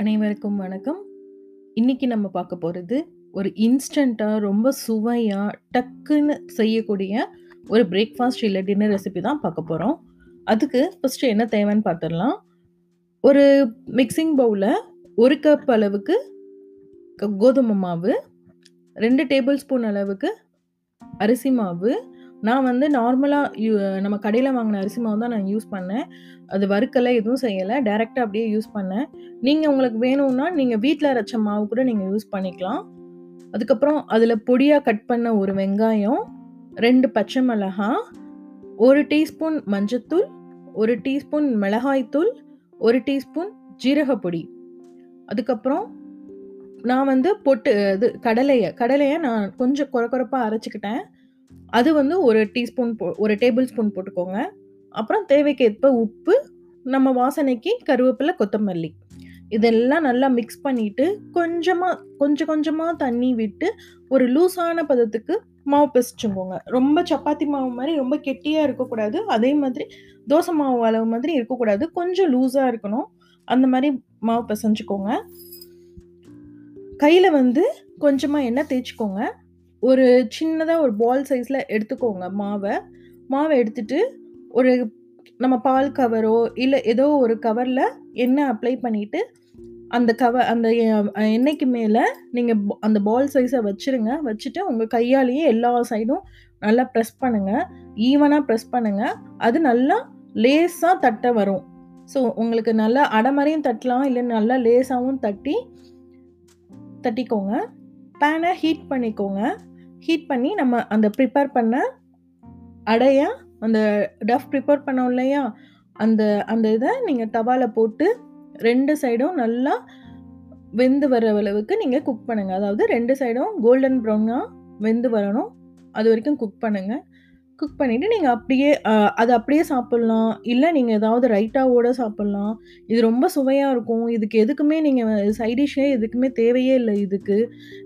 அனைவருக்கும் வணக்கம். இன்றைக்கி நம்ம பார்க்க போகிறது ஒரு இன்ஸ்டண்ட்டாக ரொம்ப சுவையாக டக்குன்னு செய்யக்கூடிய ஒரு பிரேக்ஃபாஸ்ட் இல்லை டின்னர் ரெசிபி தான் பார்க்க போகிறோம் அதுக்கு ஃபஸ்ட்டு என்ன தேவைன்னு பார்த்துடலாம் ஒரு மிக்ஸிங் பவுல்ல 1 கப் அளவுக்கு கோதுமை மாவு, ரெண்டு டேபிள் ஸ்பூன் அளவுக்கு அரிசி மாவு. நான் வந்து நார்மலாக யூ நம்ம கடையில் வாங்கின அரிசி மாவு தான் நான் யூஸ் பண்ணேன். அது வறுக்கல, எதுவும் செய்யலை டேரெக்டாக அப்படியே யூஸ் பண்ணேன். நீங்கள் உங்களுக்கு வேணும்னா, நீங்கள் வீட்டில் அரைச்ச மாவு கூட நீங்கள் யூஸ் பண்ணிக்கலாம். அதுக்கப்புறம் அதில் பொடியாக கட் பண்ண ஒரு வெங்காயம், ரெண்டு பச்சை மிளகா, ஒரு டீஸ்பூன் மஞ்சத்தூள், ஒரு டீஸ்பூன் மிளகாய் தூள், 1 டீஸ்பூன் ஜீரகப்பொடி அதுக்கப்புறம் நான் வந்து பொட்டு இது கடலையை கடலையை நான் கொஞ்சம் கொர கொரப்பா அரைச்சிக்கிட்டேன் அது வந்து ஒரு டீஸ்பூன் போ ஒரு டேபிள் ஸ்பூன் போட்டுக்கோங்க. அப்புறம் தேவைக்கேற்ப உப்பு, நம்ம வாசனைக்கு கருவேப்பில, கொத்தமல்லி. இதெல்லாம் நல்லா மிக்ஸ் பண்ணிட்டு, கொஞ்சமாக கொஞ்சம் கொஞ்சமாக தண்ணி விட்டு, ஒரு லூஸான பதத்துக்கு மாவு பிசிச்சுக்கோங்க ரொம்ப சப்பாத்தி மாவு மாதிரி ரொம்ப கெட்டியாக இருக்கக்கூடாது. அதே மாதிரி தோசை மாவு அளவு மாதிரி இருக்கக்கூடாது. கொஞ்சம் லூஸாக இருக்கணும். அந்த மாதிரி மாவு பிசைஞ்சுக்கோங்க கையில் வந்து கொஞ்சமாக எண்ணெய் தேய்ச்சிக்கோங்க ஒரு சின்னதாக ஒரு பால் சைஸில் எடுத்துக்கோங்க மாவை மாவை எடுத்துட்டு, ஒரு நம்ம பால் கவரோ, இல்லை ஏதோ ஒரு கவரில் எண்ணெய் அப்ளை பண்ணிவிட்டு அந்த கவ அந்த எண்ணெய்க்கு மேலே நீங்கள் அந்த பால் சைஸை வச்சுருங்க. வச்சுட்டு உங்கள் கையாலேயே எல்லா சைடும் நல்லா ப்ரெஸ் பண்ணுங்கள் ஈவனாக ப்ரெஸ் பண்ணுங்கள் அது நல்லா லேஸாக தட்ட வரும். ஸோ உங்களுக்கு நல்லா அடமறையும் தட்டலாம். இல்லை நல்லா லேஸாகவும் தட்டி தட்டிக்கோங்க. பேனை ஹீட் பண்ணிக்கோங்க. ஹீட் பண்ணி நம்ம அந்த ப்ரிப்பேர் பண்ண அடையா அந்த டஃப் ப்ரிப்பேர் பண்ணோம் இல்லையா? அந்த அந்த இதை நீங்கள் தவாவில் போட்டு ரெண்டு சைடும் நல்லா வெந்து வர அளவுக்கு நீங்கள் குக் பண்ணுங்கள் அதாவது ரெண்டு சைடும் கோல்டன் ப்ரௌனாக வெந்து வரணும். அது வரைக்கும் குக் பண்ணுங்கள் குக் பண்ணிவிட்டு நீங்கள் அப்படியே அது அப்படியே சாப்பிட்லாம் இல்லை நீங்கள் ஏதாவது ரைட்டாவோட சாப்பிட்லாம் இது ரொம்ப சுவையாக இருக்கும். இதுக்கு எதுக்குமே நீங்கள் சைடிஷ்ஷே எதுக்குமே தேவையே இல்லை இதுக்கு.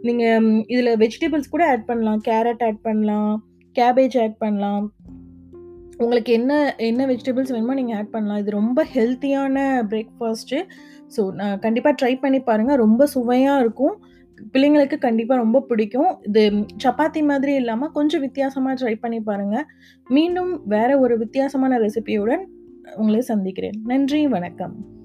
நீங்கள் இதில் வெஜிடபிள்ஸ் கூட ஆட் பண்ணலாம். கேரட் ஆட் பண்ணலாம். கேபேஜ் ஆட் பண்ணலாம். உங்களுக்கு என்ன என்ன வெஜிடபிள்ஸ் வேணுமோ நீங்கள் ஆட் பண்ணலாம். இது ரொம்ப ஹெல்த்தியான பிரேக்ஃபாஸ்ட்டு. ஸோ நான் கண்டிப்பாக ட்ரை பண்ணி பாருங்கள் ரொம்ப சுவையாக இருக்கும். பிள்ளைங்களுக்கு கண்டிப்பாக ரொம்ப பிடிக்கும். இது சப்பாத்தி மாதிரி இல்லாமல் கொஞ்சம் வித்தியாசமாக ட்ரை பண்ணி பாருங்க. மீண்டும் வேற ஒரு வித்தியாசமான ரெசிபியுடன் உங்களை சந்திக்கிறேன். நன்றி, வணக்கம்.